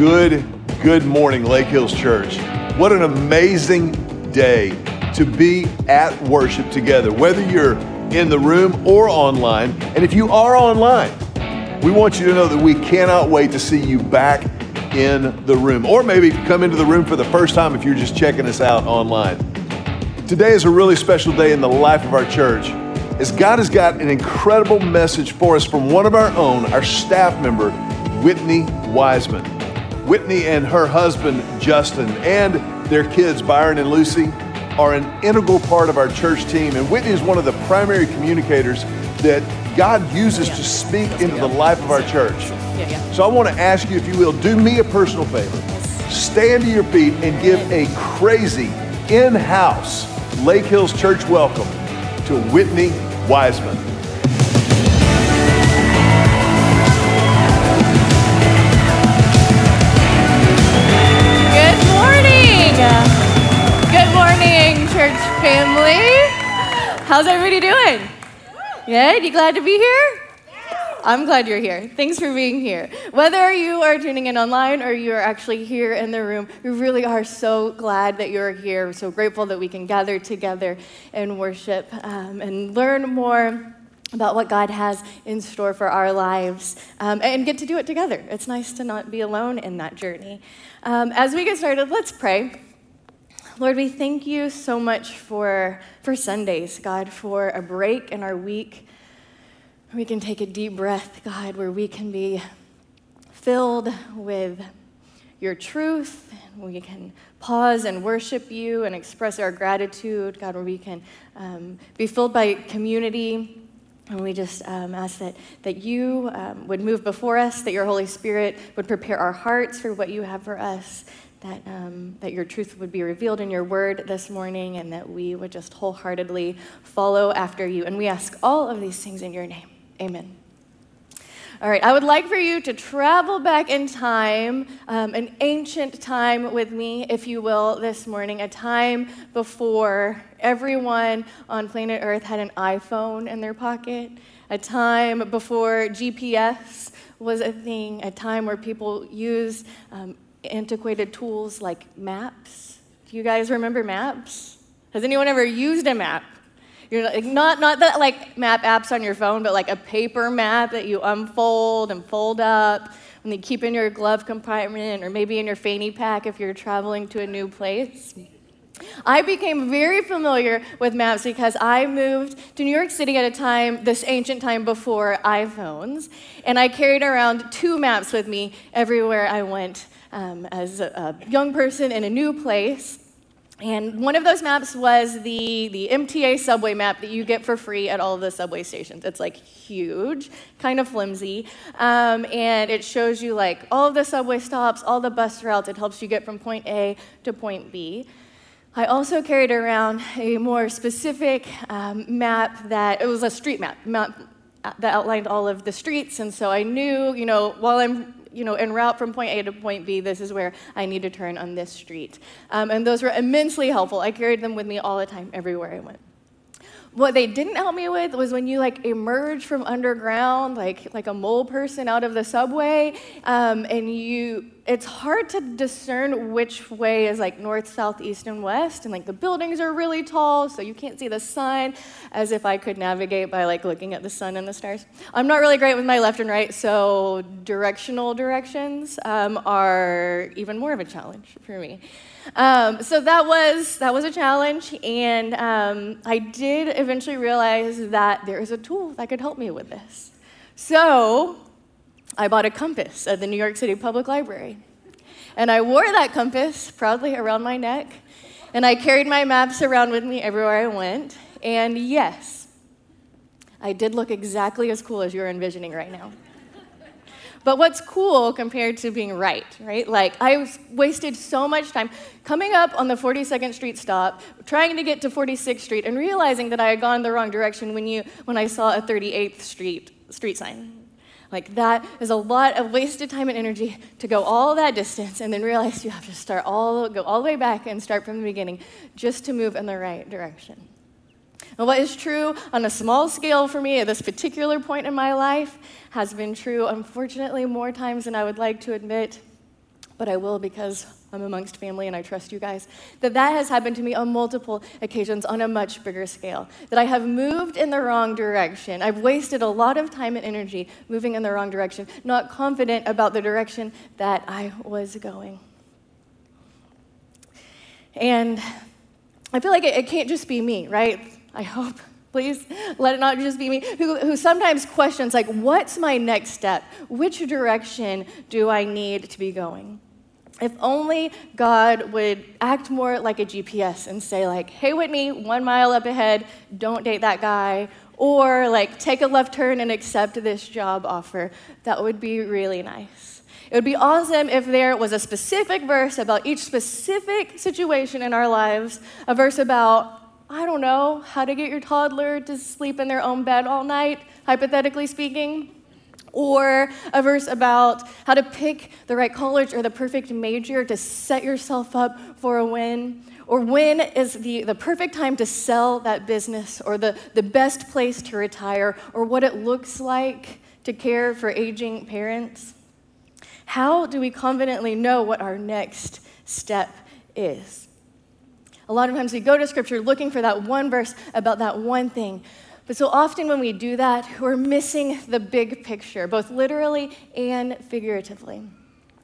Good, good morning, Lake Hills Church. What an amazing day to be at worship together, whether you're in the room or online. And if you are online, we want you to know that we cannot wait to see you back in the room. Or maybe come into the room for the first time if you're just checking us out online. Today is a really special day in the life of our church as God has got an incredible message for us from one of our own, our staff member, Whitney Wiseman. Whitney and her husband, Justin, and their kids, Byron and Lucy, are an integral part of our church team. And Whitney is one of the primary communicators that God uses to speak into the life of our church. So I want to ask you, if you will, do me a personal favor. Stand to your feet and give a crazy in house Lake Hills Church welcome to Whitney Wiseman. How's everybody doing? Good? You glad to be here? I'm glad you're here. Thanks for being here. Whether you are tuning in online or you are actually here in the room, we really are so glad that you're here. We're so grateful that we can gather together and worship um, and learn more about what God has in store for our lives um, and get to do it together. It's nice to not be alone in that journey. Um, as we get started, let's pray. Lord, we thank you so much for, for Sundays, God, for a break in our week. We can take a deep breath, God, where we can be filled with your truth. We can pause and worship you and express our gratitude, God, where we can um, be filled by community and we just um, ask that, that you um, would move before us, that your Holy Spirit would prepare our hearts for what you have for us, that, um, that your truth would be revealed in your word this morning, and that we would just wholeheartedly follow after you. And we ask all of these things in your name. Amen. All right, I would like for you to travel back in time, um, an ancient time with me, if you will, this morning, a time before everyone on planet Earth had an iPhone in their pocket, a time before GPS was a thing, a time where people used um, antiquated tools like maps. Do you guys remember maps? Has anyone ever used a map? You're like, not, not that like map apps on your phone, but like a paper map that you unfold and fold up and you keep in your glove compartment or maybe in your fanny pack if you're traveling to a new place. I became very familiar with maps because I moved to New York City at a time, this ancient time before iPhones, and I carried around two maps with me everywhere I went um, as a, a young person in a new place. And one of those maps was the, the MTA subway map that you get for free at all the subway stations. It's like huge, kind of flimsy, um, and it shows you like all the subway stops, all the bus routes. It helps you get from point A to point B. I also carried around a more specific um, map that it was a street map, map that outlined all of the streets, and so I knew, you know, while I'm you know, en route from point A to point B, this is where I need to turn on this street. Um, and those were immensely helpful. I carried them with me all the time, everywhere I went. What they didn't help me with was when you like emerge from underground, like like a mole person out of the subway, um, and you. It's hard to discern which way is like north, south, east, and west, and like the buildings are really tall, so you can't see the sun. As if I could navigate by like looking at the sun and the stars. I'm not really great with my left and right, so directional directions um, are even more of a challenge for me. Um, so that was that was a challenge, and um, I did eventually realize that there is a tool that could help me with this. So I bought a compass at the New York City Public Library, and I wore that compass proudly around my neck, and I carried my maps around with me everywhere I went. And yes, I did look exactly as cool as you're envisioning right now. But what's cool compared to being right, right? Like, I wasted so much time coming up on the 42nd Street stop, trying to get to 46th Street, and realizing that I had gone the wrong direction when, you, when I saw a 38th Street street sign. Like, that is a lot of wasted time and energy to go all that distance and then realize you have to start all, go all the way back and start from the beginning just to move in the right direction. And what is true on a small scale for me at this particular point in my life has been true, unfortunately, more times than I would like to admit, but I will because I'm amongst family and I trust you guys, that that has happened to me on multiple occasions on a much bigger scale. That I have moved in the wrong direction. I've wasted a lot of time and energy moving in the wrong direction, not confident about the direction that I was going. And I feel like it, it can't just be me, right? I hope. Please let it not just be me who, who sometimes questions, like, what's my next step? Which direction do I need to be going? If only God would act more like a GPS and say, like, hey, Whitney, one mile up ahead, don't date that guy. Or, like, take a left turn and accept this job offer. That would be really nice. It would be awesome if there was a specific verse about each specific situation in our lives, a verse about, I don't know, how to get your toddler to sleep in their own bed all night, hypothetically speaking or a verse about how to pick the right college or the perfect major to set yourself up for a win, or when is the, the perfect time to sell that business, or the, the best place to retire, or what it looks like to care for aging parents. How do we confidently know what our next step is? A lot of times we go to scripture looking for that one verse about that one thing, but so often when we do that, we're missing the big picture, both literally and figuratively.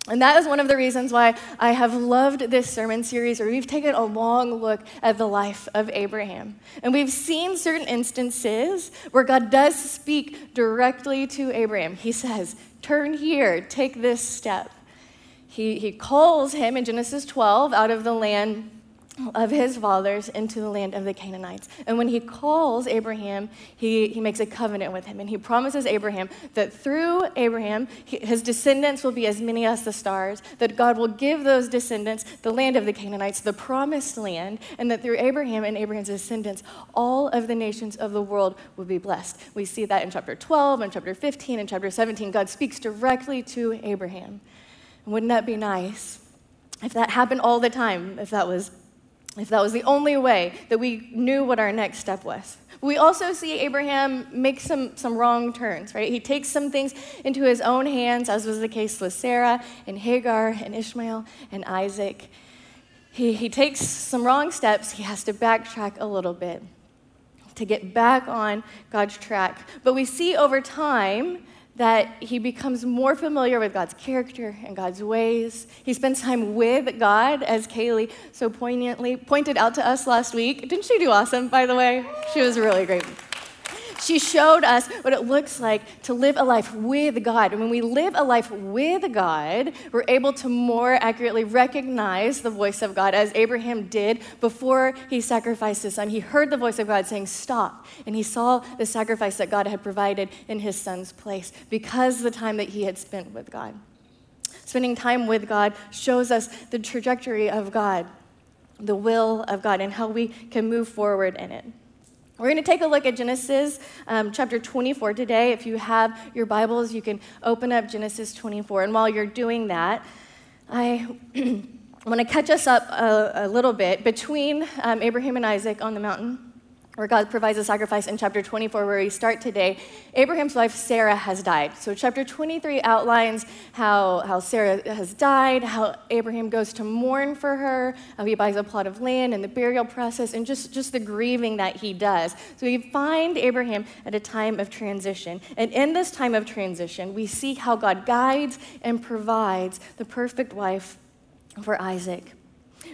And that is one of the reasons why I have loved this sermon series where we've taken a long look at the life of Abraham. And we've seen certain instances where God does speak directly to Abraham. He says, Turn here, take this step. He, he calls him in Genesis 12 out of the land of his fathers into the land of the Canaanites. And when he calls Abraham, he, he makes a covenant with him. And he promises Abraham that through Abraham, his descendants will be as many as the stars, that God will give those descendants the land of the Canaanites, the promised land, and that through Abraham and Abraham's descendants, all of the nations of the world will be blessed. We see that in chapter 12 and chapter 15 and chapter 17. God speaks directly to Abraham. And wouldn't that be nice if that happened all the time, if that was if that was the only way that we knew what our next step was. We also see Abraham make some, some wrong turns, right? He takes some things into his own hands, as was the case with Sarah and Hagar and Ishmael and Isaac. He, he takes some wrong steps. He has to backtrack a little bit to get back on God's track. But we see over time that he becomes more familiar with God's character and God's ways. He spends time with God, as Kaylee so poignantly pointed out to us last week. Didn't she do awesome, by the way? She was really great. She showed us what it looks like to live a life with God. And when we live a life with God, we're able to more accurately recognize the voice of God, as Abraham did before he sacrificed his son. He heard the voice of God saying, Stop. And he saw the sacrifice that God had provided in his son's place because the time that he had spent with God. Spending time with God shows us the trajectory of God, the will of God, and how we can move forward in it. We're going to take a look at Genesis um, chapter 24 today. If you have your Bibles, you can open up Genesis 24. And while you're doing that, I want to catch us up a, a little bit between um, Abraham and Isaac on the mountain where God provides a sacrifice in chapter 24, where we start today, Abraham's wife Sarah has died. So, chapter 23 outlines how, how Sarah has died, how Abraham goes to mourn for her, how he buys a plot of land and the burial process, and just, just the grieving that he does. So, we find Abraham at a time of transition. And in this time of transition, we see how God guides and provides the perfect wife for Isaac.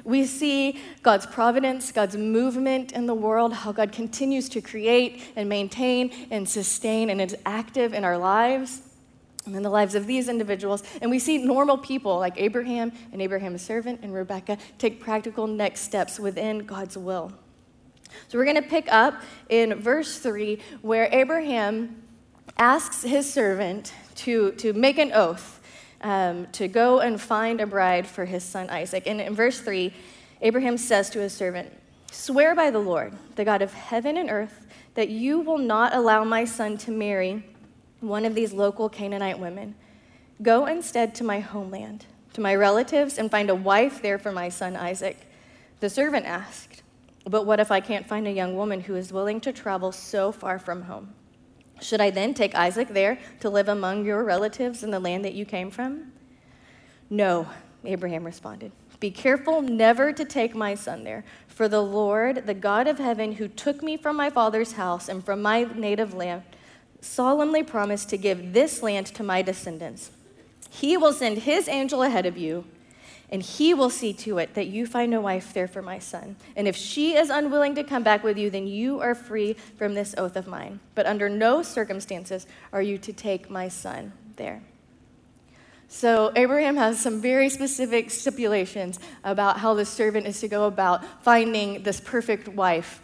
We see God's providence, God's movement in the world, how God continues to create and maintain and sustain and is active in our lives and in the lives of these individuals. And we see normal people like Abraham and Abraham's servant and Rebecca take practical next steps within God's will. So we're going to pick up in verse 3 where Abraham asks his servant to, to make an oath um, to go and find a bride for his son Isaac. And in verse 3, Abraham says to his servant, Swear by the Lord, the God of heaven and earth, that you will not allow my son to marry one of these local Canaanite women. Go instead to my homeland, to my relatives, and find a wife there for my son Isaac. The servant asked, But what if I can't find a young woman who is willing to travel so far from home? Should I then take Isaac there to live among your relatives in the land that you came from? No, Abraham responded. Be careful never to take my son there, for the Lord, the God of heaven, who took me from my father's house and from my native land, solemnly promised to give this land to my descendants. He will send his angel ahead of you, and he will see to it that you find a wife there for my son. And if she is unwilling to come back with you, then you are free from this oath of mine. But under no circumstances are you to take my son there. So, Abraham has some very specific stipulations about how the servant is to go about finding this perfect wife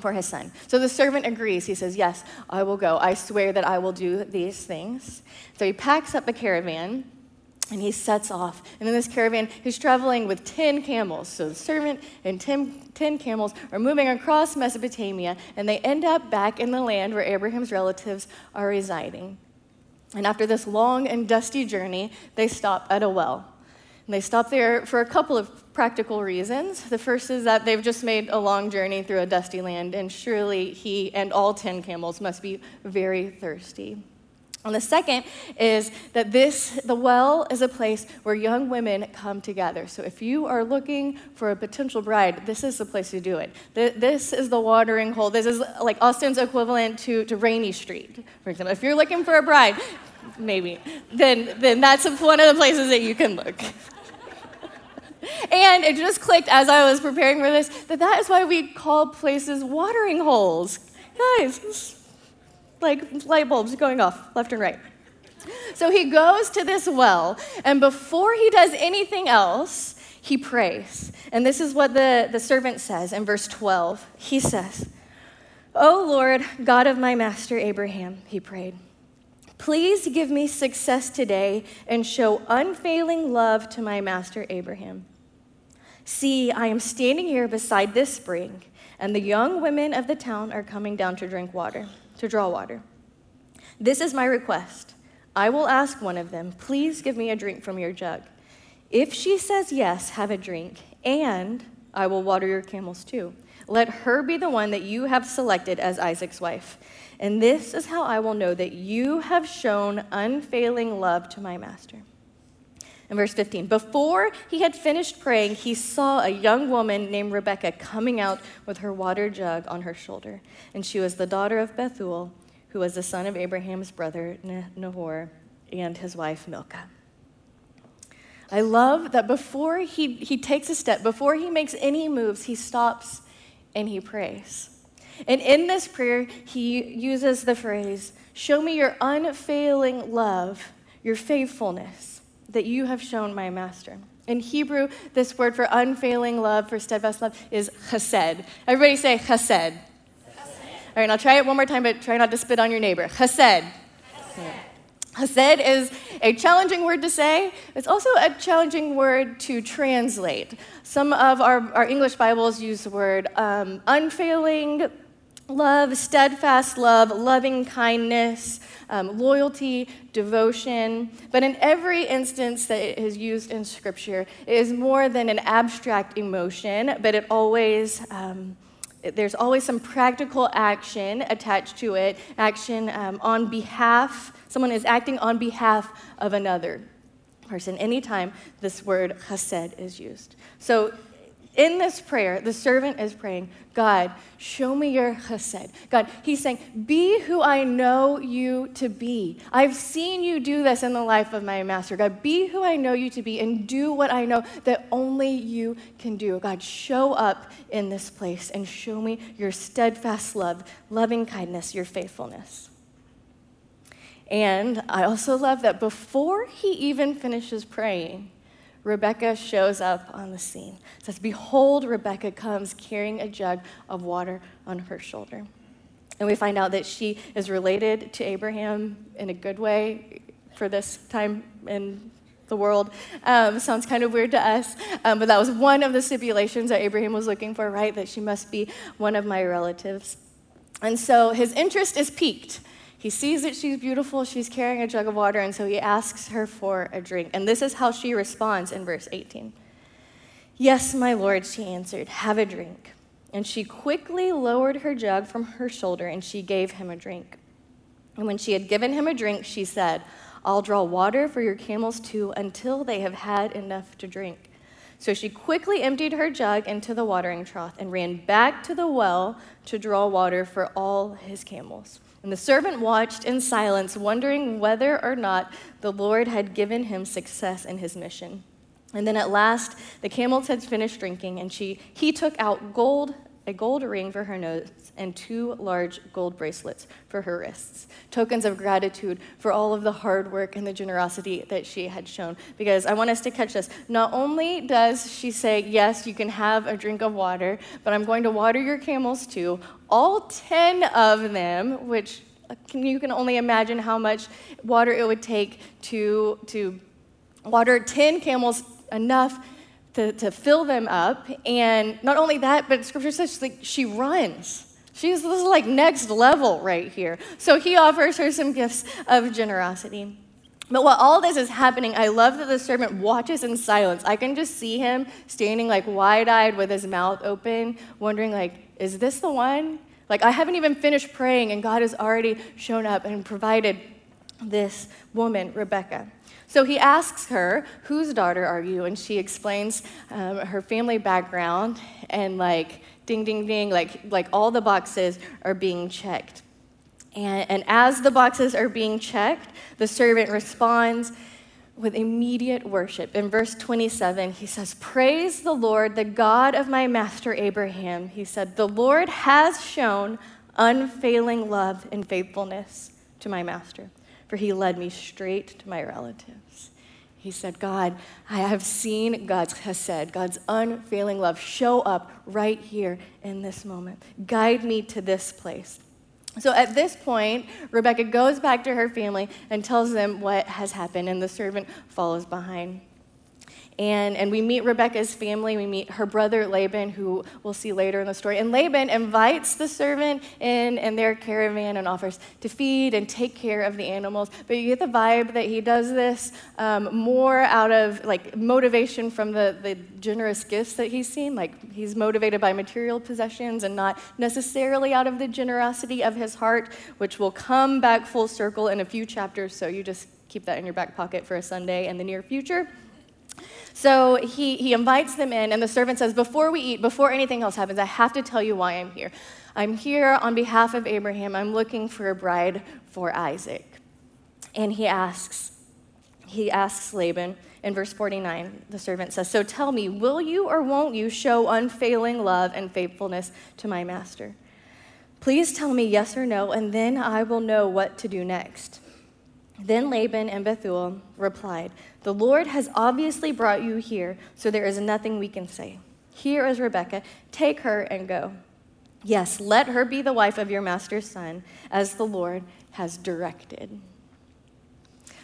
for his son. So the servant agrees. He says, Yes, I will go. I swear that I will do these things. So he packs up a caravan and he sets off. And in this caravan, he's traveling with 10 camels. So the servant and 10, 10 camels are moving across Mesopotamia, and they end up back in the land where Abraham's relatives are residing. And after this long and dusty journey, they stop at a well. And they stop there for a couple of practical reasons. The first is that they've just made a long journey through a dusty land, and surely he and all 10 camels must be very thirsty. And the second is that this, the well, is a place where young women come together. So if you are looking for a potential bride, this is the place to do it. This is the watering hole. This is like Austin's equivalent to, to Rainey Street, for example. If you're looking for a bride, maybe, then, then that's one of the places that you can look. And it just clicked as I was preparing for this that that is why we call places watering holes. Guys, like light bulbs going off left and right. So he goes to this well, and before he does anything else, he prays. And this is what the, the servant says in verse 12. He says, O Lord, God of my master Abraham, he prayed, please give me success today and show unfailing love to my master Abraham. See, I am standing here beside this spring, and the young women of the town are coming down to drink water, to draw water. This is my request. I will ask one of them, Please give me a drink from your jug. If she says yes, have a drink, and I will water your camels too. Let her be the one that you have selected as Isaac's wife. And this is how I will know that you have shown unfailing love to my master. In verse 15, before he had finished praying, he saw a young woman named Rebekah coming out with her water jug on her shoulder. And she was the daughter of Bethuel, who was the son of Abraham's brother Nahor and his wife Milcah. I love that before he, he takes a step, before he makes any moves, he stops and he prays. And in this prayer, he uses the phrase, Show me your unfailing love, your faithfulness that you have shown my master. In Hebrew, this word for unfailing love, for steadfast love, is chesed. Everybody say chesed. chesed. All right, I'll try it one more time, but try not to spit on your neighbor. Chesed. Chesed. Chesed is a challenging word to say. It's also a challenging word to translate. Some of our, our English Bibles use the word um, unfailing love, steadfast love, loving kindness, um, loyalty, devotion. But in every instance that it is used in Scripture, it is more than an abstract emotion, but it always. Um, there's always some practical action attached to it, action um, on behalf, someone is acting on behalf of another person anytime this word chesed is used. So in this prayer, the servant is praying, God, show me your chesed. God, he's saying, be who I know you to be. I've seen you do this in the life of my master. God, be who I know you to be and do what I know that only you can do. God, show up in this place and show me your steadfast love, loving kindness, your faithfulness. And I also love that before he even finishes praying, Rebecca shows up on the scene. It says, Behold, Rebecca comes carrying a jug of water on her shoulder. And we find out that she is related to Abraham in a good way for this time in the world. Um, sounds kind of weird to us, um, but that was one of the stipulations that Abraham was looking for, right? That she must be one of my relatives. And so his interest is piqued. He sees that she's beautiful, she's carrying a jug of water, and so he asks her for a drink. And this is how she responds in verse 18 Yes, my lord, she answered, have a drink. And she quickly lowered her jug from her shoulder and she gave him a drink. And when she had given him a drink, she said, I'll draw water for your camels too until they have had enough to drink. So she quickly emptied her jug into the watering trough and ran back to the well to draw water for all his camels. And the servant watched in silence, wondering whether or not the Lord had given him success in his mission. And then at last, the camels had finished drinking, and she, he took out gold a gold ring for her nose, and two large gold bracelets for her wrists, tokens of gratitude for all of the hard work and the generosity that she had shown. Because I want us to catch this. Not only does she say, Yes, you can have a drink of water, but I'm going to water your camels too. All 10 of them, which uh, you can only imagine how much water it would take to, to water 10 camels enough to, to fill them up. And not only that, but scripture says like she runs. She's this is like next level right here. So he offers her some gifts of generosity. But while all this is happening, I love that the servant watches in silence. I can just see him standing like wide-eyed with his mouth open, wondering like, is this the one? Like I haven't even finished praying and God has already shown up and provided this woman, Rebecca. So he asks her, Whose daughter are you? And she explains um, her family background, and like, ding, ding, ding, like, like all the boxes are being checked. And, and as the boxes are being checked, the servant responds with immediate worship. In verse 27, he says, Praise the Lord, the God of my master Abraham. He said, The Lord has shown unfailing love and faithfulness to my master for he led me straight to my relatives. He said, God, I have seen God's chesed, God's unfailing love show up right here in this moment. Guide me to this place. So at this point, Rebecca goes back to her family and tells them what has happened, and the servant follows behind. And, and we meet Rebecca's family. We meet her brother Laban, who we'll see later in the story. And Laban invites the servant in and their caravan and offers to feed and take care of the animals. But you get the vibe that he does this um, more out of like motivation from the, the generous gifts that he's seen. Like he's motivated by material possessions and not necessarily out of the generosity of his heart, which will come back full circle in a few chapters. So you just keep that in your back pocket for a Sunday in the near future. So he, he invites them in, and the servant says, Before we eat, before anything else happens, I have to tell you why I'm here. I'm here on behalf of Abraham. I'm looking for a bride for Isaac. And he asks, he asks Laban in verse 49, the servant says, So tell me, will you or won't you show unfailing love and faithfulness to my master? Please tell me yes or no, and then I will know what to do next. Then Laban and Bethuel replied, The Lord has obviously brought you here, so there is nothing we can say. Here is Rebekah. Take her and go. Yes, let her be the wife of your master's son, as the Lord has directed.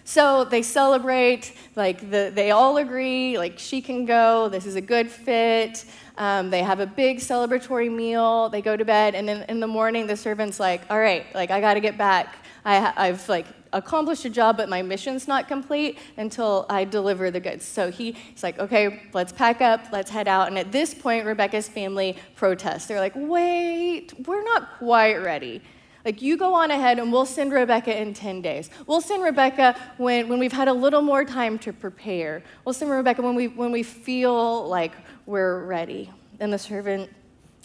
So they celebrate, like the, they all agree, like she can go, this is a good fit. Um, they have a big celebratory meal, they go to bed, and then in the morning the servant's like, all right, like I gotta get back. I, I've like accomplished a job, but my mission's not complete until I deliver the goods. So he, he's like, okay, let's pack up, let's head out. And at this point, Rebecca's family protests. They're like, wait, we're not quite ready. Like, you go on ahead and we'll send Rebecca in 10 days. We'll send Rebecca when, when we've had a little more time to prepare. We'll send Rebecca when we, when we feel like we're ready. And the servant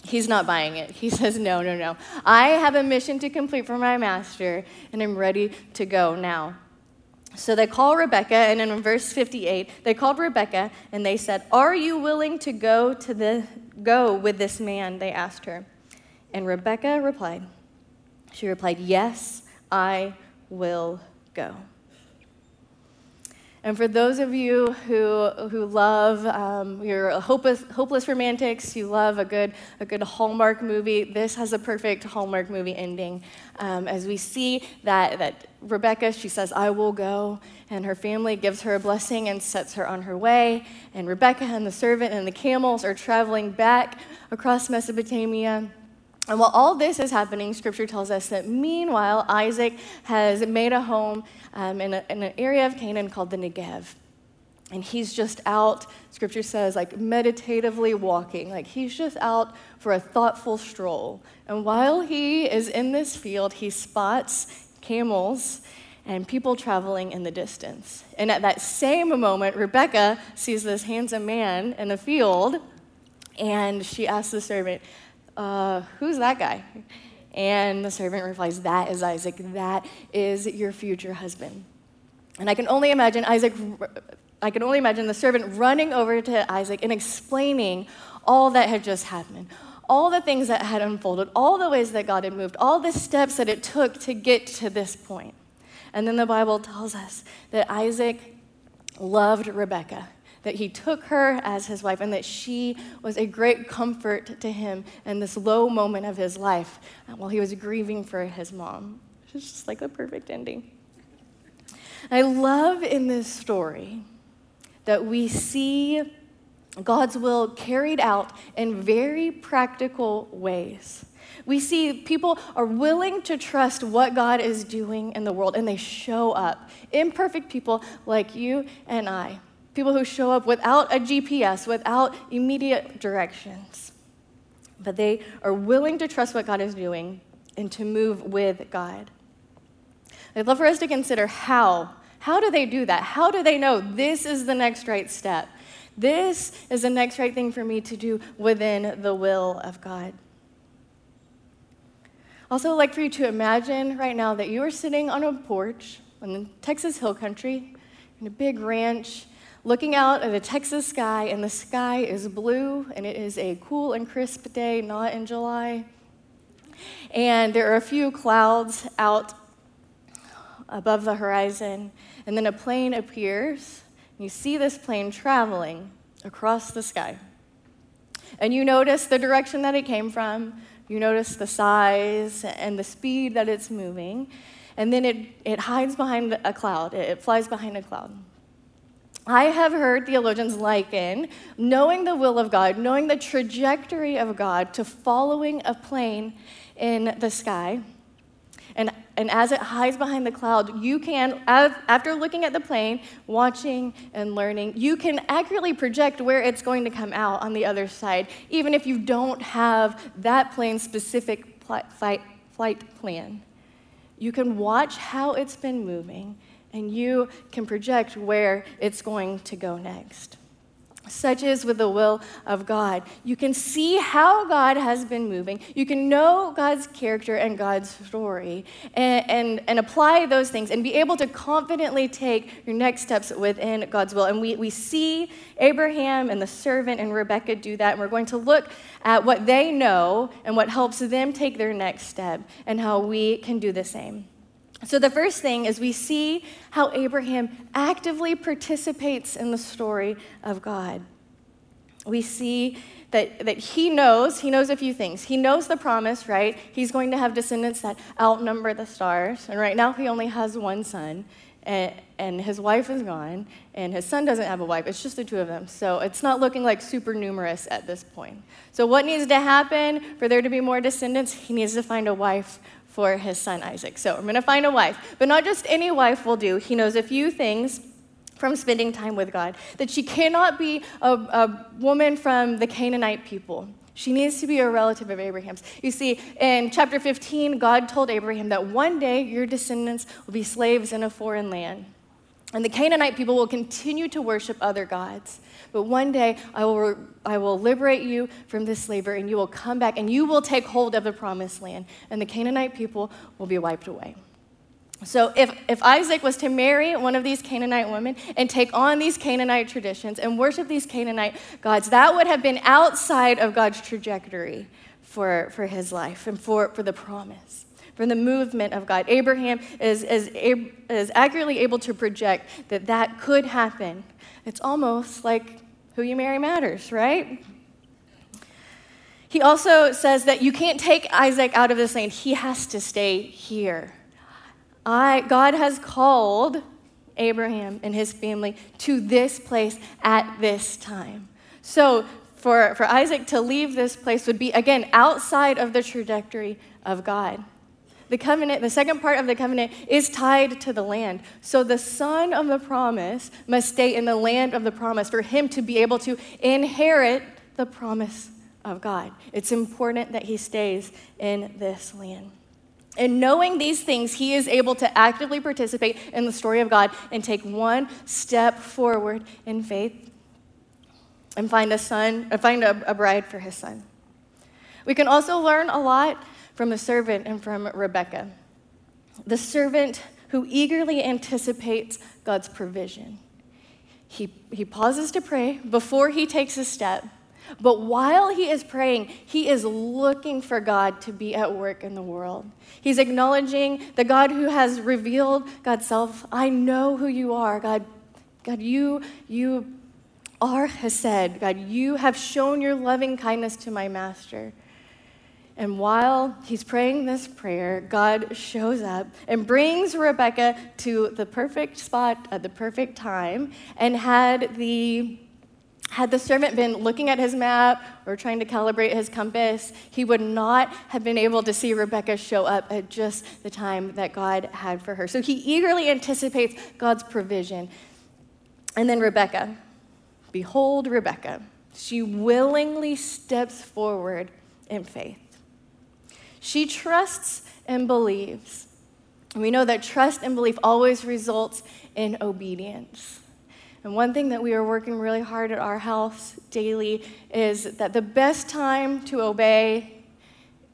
He's not buying it. He says, No, no, no. I have a mission to complete for my master, and I'm ready to go now. So they call Rebecca, and in verse 58, they called Rebecca and they said, Are you willing to go to the go with this man? They asked her. And Rebecca replied, She replied, Yes, I will go. And for those of you who, who love, um, you're hopeless, hopeless romantics, you love a good, a good Hallmark movie, this has a perfect Hallmark movie ending. Um, as we see that, that Rebecca, she says, I will go, and her family gives her a blessing and sets her on her way. And Rebecca and the servant and the camels are traveling back across Mesopotamia. And while all this is happening, scripture tells us that meanwhile, Isaac has made a home um, in, a, in an area of Canaan called the Negev. And he's just out, scripture says, like meditatively walking. Like he's just out for a thoughtful stroll. And while he is in this field, he spots camels and people traveling in the distance. And at that same moment, Rebecca sees this handsome man in the field, and she asks the servant, uh, Who's that guy? And the servant replies, That is Isaac. That is your future husband. And I can only imagine Isaac, I can only imagine the servant running over to Isaac and explaining all that had just happened, all the things that had unfolded, all the ways that God had moved, all the steps that it took to get to this point. And then the Bible tells us that Isaac loved Rebekah, that he took her as his wife, and that she was a great comfort to him in this low moment of his life uh, while he was grieving for his mom. It's just like the perfect ending. I love in this story that we see God's will carried out in very practical ways. We see people are willing to trust what God is doing in the world, and they show up. Imperfect people like you and I, people who show up without a GPS, without immediate directions. But they are willing to trust what God is doing and to move with God. I'd love for us to consider how. How do they do that? How do they know this is the next right step? This is the next right thing for me to do within the will of God. Also, I'd like for you to imagine right now that you are sitting on a porch in the Texas Hill Country in a big ranch, looking out at a Texas sky, and the sky is blue, and it is a cool and crisp day, not in July. And there are a few clouds out above the horizon, and then a plane appears. And you see this plane traveling across the sky. And you notice the direction that it came from, you notice the size and the speed that it's moving, and then it, it hides behind a cloud, it flies behind a cloud. I have heard theologians liken knowing the will of God, knowing the trajectory of God, to following a plane in the sky. And, and as it hides behind the cloud, you can, after looking at the plane, watching and learning, you can accurately project where it's going to come out on the other side, even if you don't have that plane's specific flight, flight plan. You can watch how it's been moving, and you can project where it's going to go next. Such is with the will of God. You can see how God has been moving. You can know God's character and God's story and, and, and, apply those things and be able to confidently take your next steps within God's will. And we, we see Abraham and the servant and Rebecca do that. And we're going to look at what they know and what helps them take their next step and how we can do the same. So, the first thing is we see how Abraham actively participates in the story of God. We see that, that he knows, he knows a few things. He knows the promise, right? He's going to have descendants that outnumber the stars. And right now, he only has one son, and, and his wife is gone, and his son doesn't have a wife. It's just the two of them. So, it's not looking like super numerous at this point. So, what needs to happen for there to be more descendants? He needs to find a wife for his son Isaac. So I'm going to find a wife, but not just any wife will do. He knows a few things from spending time with God that she cannot be a, a woman from the Canaanite people. She needs to be a relative of Abraham's. You see, in chapter 15, God told Abraham that one day your descendants will be slaves in a foreign land. And the Canaanite people will continue to worship other gods. But one day I will, I will liberate you from this slavery, and you will come back and you will take hold of the promised land, and the Canaanite people will be wiped away. So, if, if Isaac was to marry one of these Canaanite women and take on these Canaanite traditions and worship these Canaanite gods, that would have been outside of God's trajectory for, for his life and for, for the promise from the movement of God. Abraham is, is, is accurately able to project that that could happen. It's almost like who you marry matters, right? He also says that you can't take Isaac out of this land, he has to stay here. I, God has called Abraham and his family to this place at this time. So, for, for Isaac to leave this place would be, again, outside of the trajectory of God the covenant, the second part of the covenant, is tied to the land. So the son of the promise must stay in the land of the promise for him to be able to inherit the promise of God. It's important that he stays in this land. And knowing these things, he is able to actively participate in the story of God and take one step forward in faith and find a son, uh, find a, a bride for his son. We can also learn a lot from the servant and from Rebecca. The servant who eagerly anticipates God's provision. He, he pauses to pray before he takes a step but while he is praying, he is looking for God to be at work in the world. He's acknowledging the God who has revealed God's self. I know who you are, God. God, you, you are Hesed. God, you have shown your loving kindness to my master. And while he's praying this prayer, God shows up and brings Rebecca to the perfect spot at the perfect time and had the had the servant been looking at his map or trying to calibrate his compass, he would not have been able to see Rebecca show up at just the time that God had for her. So he eagerly anticipates God's provision. And then Rebecca, behold Rebecca, she willingly steps forward in faith. She trusts and believes. And we know that trust and belief always results in obedience. And one thing that we are working really hard at our house daily is that the best time to obey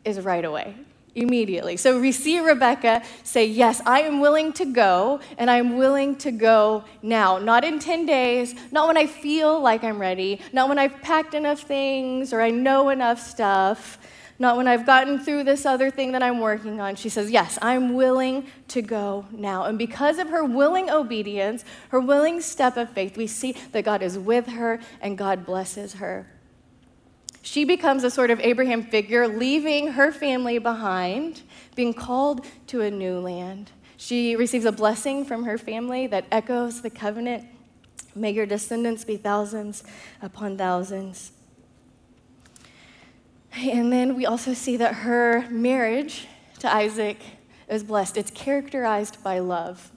is right away, immediately. So we see Rebecca say, Yes, I am willing to go, and I'm willing to go now. Not in 10 days, not when I feel like I'm ready, not when I've packed enough things or I know enough stuff not when I've gotten through this other thing that I'm working on. She says, Yes, I'm willing to go now. And because of her willing obedience, her willing step of faith, we see that God is with her and God blesses her. She becomes a sort of Abraham figure, leaving her family behind, being called to a new land. She receives a blessing from her family that echoes the covenant. May your descendants be thousands upon thousands. And then we also see that her marriage to Isaac is blessed. It's characterized by love.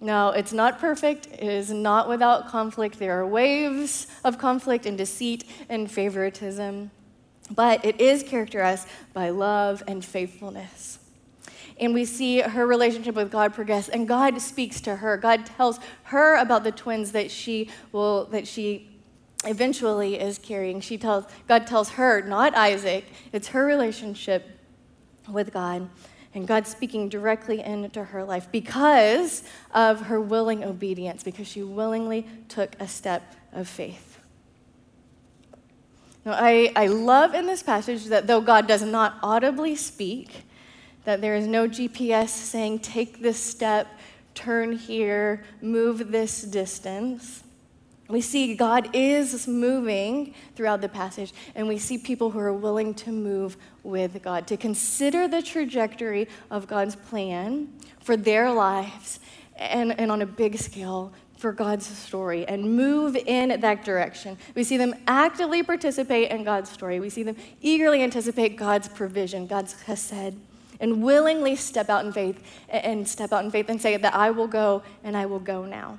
Now, it's not perfect, it is not without conflict. There are waves of conflict and deceit and favoritism, but it is characterized by love and faithfulness. And we see her relationship with God progress, and God speaks to her. God tells her about the twins that she will that she eventually is carrying. She tells, God tells her, not Isaac, it's her relationship with God. And God speaking directly into her life because of her willing obedience, because she willingly took a step of faith. Now, I, I love in this passage that though God does not audibly speak, that there is no GPS saying, take this step, turn here, move this distance we see God is moving throughout the passage, and we see people who are willing to move with God, to consider the trajectory of God's plan for their lives, and, and on a big scale, for God's story, and move in that direction. We see them actively participate in God's story. We see them eagerly anticipate God's provision, God's chesed, and willingly step out in faith and step out in faith and say that I will go and I will go now.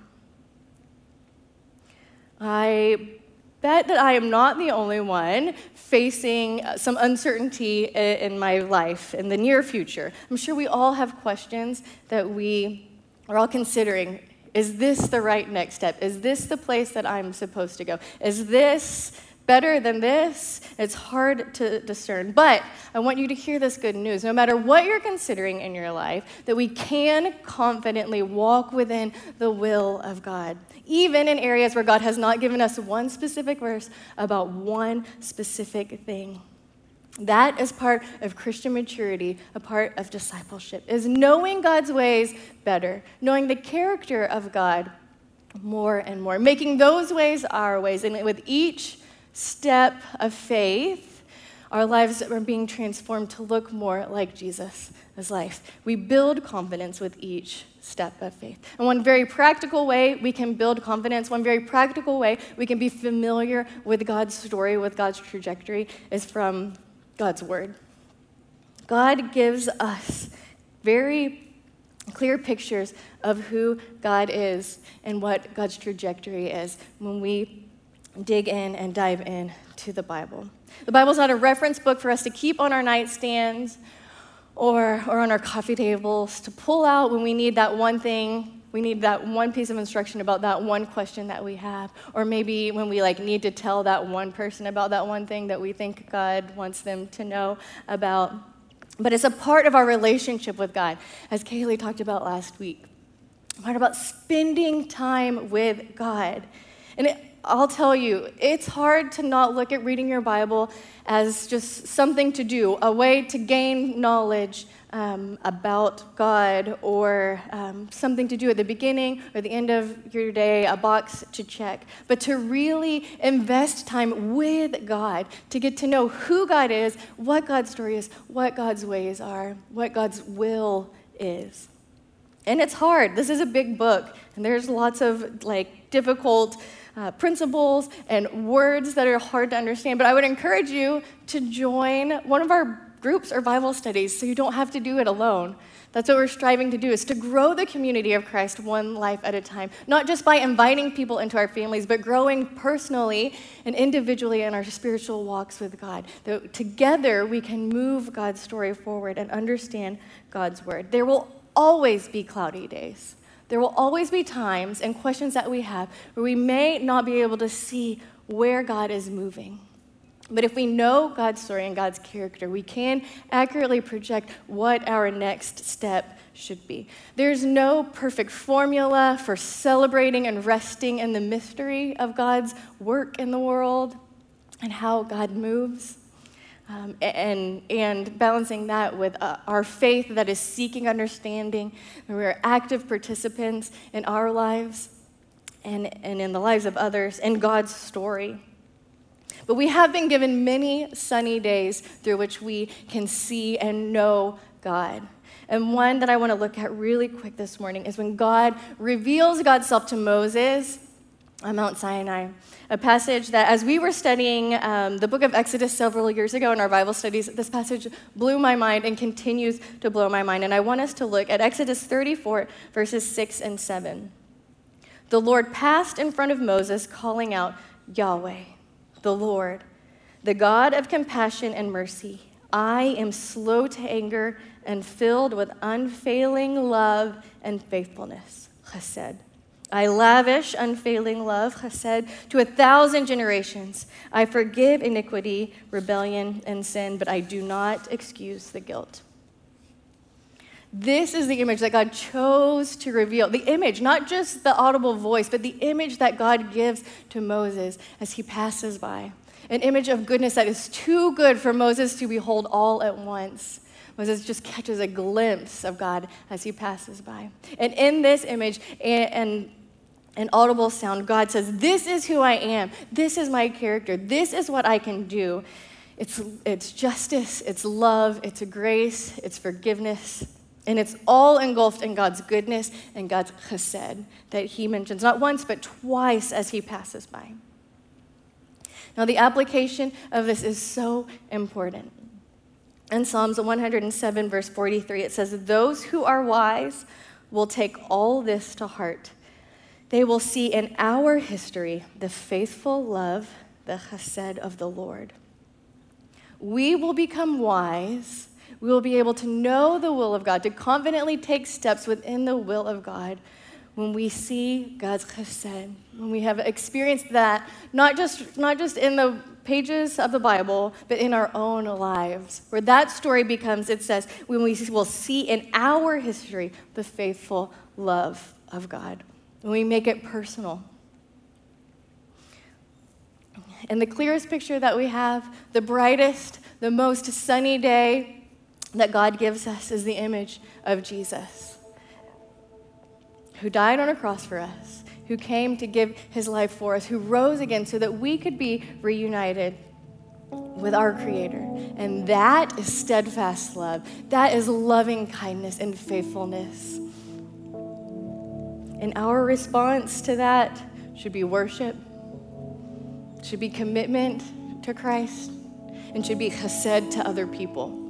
I bet that I am not the only one facing uh, some uncertainty in my life in the near future. I'm sure we all have questions that we are all considering. Is this the right next step? Is this the place that I'm supposed to go? Is this better than this? It's hard to discern. But I want you to hear this good news. No matter what you're considering in your life, that we can confidently walk within the will of God, even in areas where God has not given us one specific verse about one specific thing. That is part of Christian maturity, a part of discipleship, is knowing God's ways better, knowing the character of God more and more, making those ways our ways. And with each step of faith, our lives are being transformed to look more like Jesus' life. We build confidence with each step of faith. And one very practical way we can build confidence, one very practical way we can be familiar with God's story, with God's trajectory, is from God's Word. God gives us very clear pictures of who God is and what God's trajectory is when we dig in and dive in to the Bible. The Bible's not a reference book for us to keep on our nightstands or, or on our coffee tables to pull out when we need that one thing we need that one piece of instruction about that one question that we have or maybe when we like need to tell that one person about that one thing that we think god wants them to know about. But it's a part of our relationship with god. As kaylee talked about last week part about spending time with god. And it, I'll tell you, it's hard to not look at reading your Bible as just something to do, a way to gain knowledge um, about God, or um, something to do at the beginning or the end of your day, a box to check. But to really invest time with God, to get to know who God is, what God's story is, what God's ways are, what God's will is. And it's hard. This is a big book, and there's lots of like difficult uh, principles and words that are hard to understand. But I would encourage you to join one of our groups or Bible studies so you don't have to do it alone. That's what we're striving to do is to grow the community of Christ one life at a time, not just by inviting people into our families, but growing personally and individually in our spiritual walks with God. That together we can move God's story forward and understand God's word. There will always be cloudy days. There will always be times and questions that we have where we may not be able to see where God is moving. But if we know God's story and God's character, we can accurately project what our next step should be. There's no perfect formula for celebrating and resting in the mystery of God's work in the world and how God moves. Um, and, and balancing that with uh, our faith that is seeking understanding, and we're active participants in our lives and, and in the lives of others, in God's story. But we have been given many sunny days through which we can see and know God. And one that I want to look at really quick this morning is when God reveals God's self to Moses on Mount Sinai. A passage that, as we were studying um, the book of Exodus several years ago in our Bible studies, this passage blew my mind and continues to blow my mind. And I want us to look at Exodus 34, verses 6 and 7. The Lord passed in front of Moses, calling out, Yahweh, the Lord, the God of compassion and mercy. I am slow to anger and filled with unfailing love and faithfulness. Chesed I lavish unfailing love, chesed, to a thousand generations. I forgive iniquity, rebellion, and sin, but I do not excuse the guilt. This is the image that God chose to reveal. The image, not just the audible voice, but the image that God gives to Moses as he passes by. An image of goodness that is too good for Moses to behold all at once. Moses just catches a glimpse of God as he passes by. And in this image, and, an audible sound, God says, This is who I am. This is my character. This is what I can do. It's, it's justice, it's love, it's grace, it's forgiveness, and it's all engulfed in God's goodness and God's chesed that he mentions not once, but twice as he passes by. Now, the application of this is so important. In Psalms 107, verse 43, it says, Those who are wise will take all this to heart. They will see in our history the faithful love, the chesed of the Lord. We will become wise. We will be able to know the will of God, to confidently take steps within the will of God when we see God's chesed, when we have experienced that, not just, not just in the pages of the Bible, but in our own lives, where that story becomes, it says, when we will see in our history the faithful love of God, when we make it personal. And the clearest picture that we have, the brightest, the most sunny day that God gives us is the image of Jesus who died on a cross for us, who came to give his life for us, who rose again so that we could be reunited with our Creator. And that is steadfast love. That is loving kindness and faithfulness. And our response to that should be worship, should be commitment to Christ, and should be chesed to other people.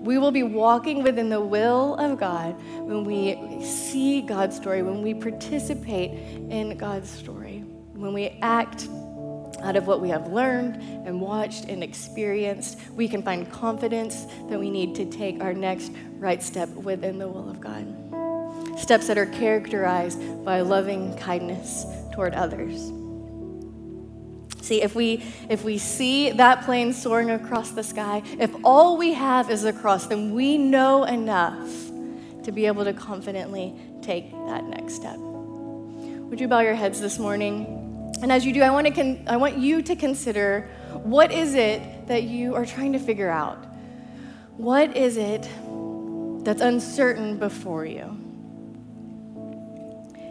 We will be walking within the will of God when we see God's story, when we participate in God's story, when we act out of what we have learned and watched and experienced, we can find confidence that we need to take our next right step within the will of God. Steps that are characterized by loving kindness toward others. See, if we if we see that plane soaring across the sky, if all we have is a cross, then we know enough to be able to confidently take that next step. Would you bow your heads this morning? And as you do, I want, to con- I want you to consider what is it that you are trying to figure out? What is it that's uncertain before you?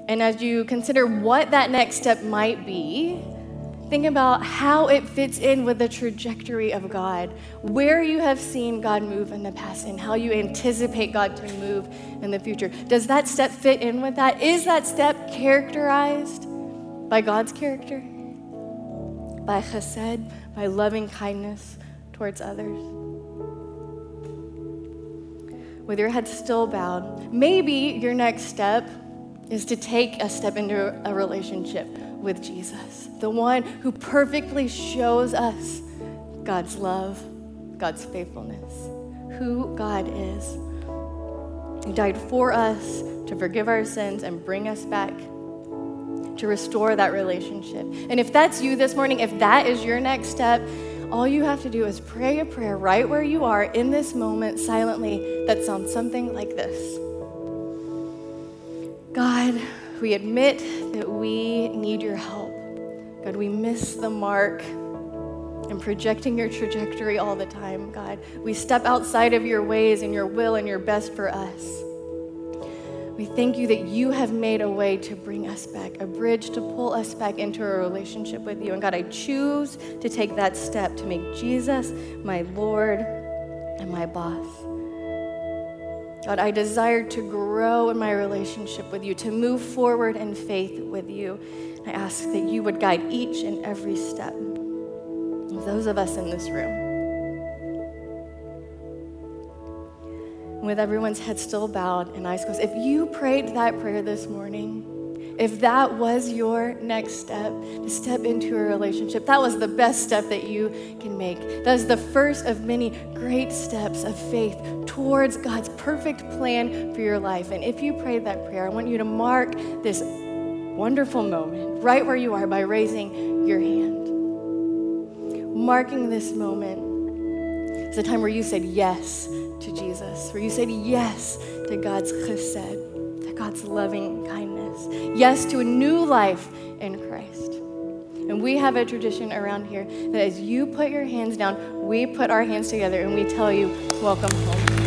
And as you consider what that next step might be, think about how it fits in with the trajectory of God, where you have seen God move in the past, and how you anticipate God to move in the future. Does that step fit in with that? Is that step characterized by God's character, by chesed, by loving kindness towards others. With your head still bowed, maybe your next step is to take a step into a relationship with Jesus, the one who perfectly shows us God's love, God's faithfulness, who God is. He died for us to forgive our sins and bring us back to restore that relationship. And if that's you this morning, if that is your next step, all you have to do is pray a prayer right where you are in this moment silently that sounds something like this God, we admit that we need your help. God, we miss the mark and projecting your trajectory all the time, God. We step outside of your ways and your will and your best for us. We thank you that you have made a way to bring us back, a bridge to pull us back into a relationship with you. And God, I choose to take that step to make Jesus my Lord and my boss. God, I desire to grow in my relationship with you, to move forward in faith with you. I ask that you would guide each and every step of those of us in this room. with everyone's head still bowed and eyes closed, if you prayed that prayer this morning, if that was your next step to step into a relationship, that was the best step that you can make. That is the first of many great steps of faith towards God's perfect plan for your life. And if you prayed that prayer, I want you to mark this wonderful moment right where you are by raising your hand. Marking this moment is the time where you said yes to Jesus, where you said yes to God's chesed, to God's loving kindness, yes to a new life in Christ. And we have a tradition around here that as you put your hands down, we put our hands together and we tell you, Welcome home.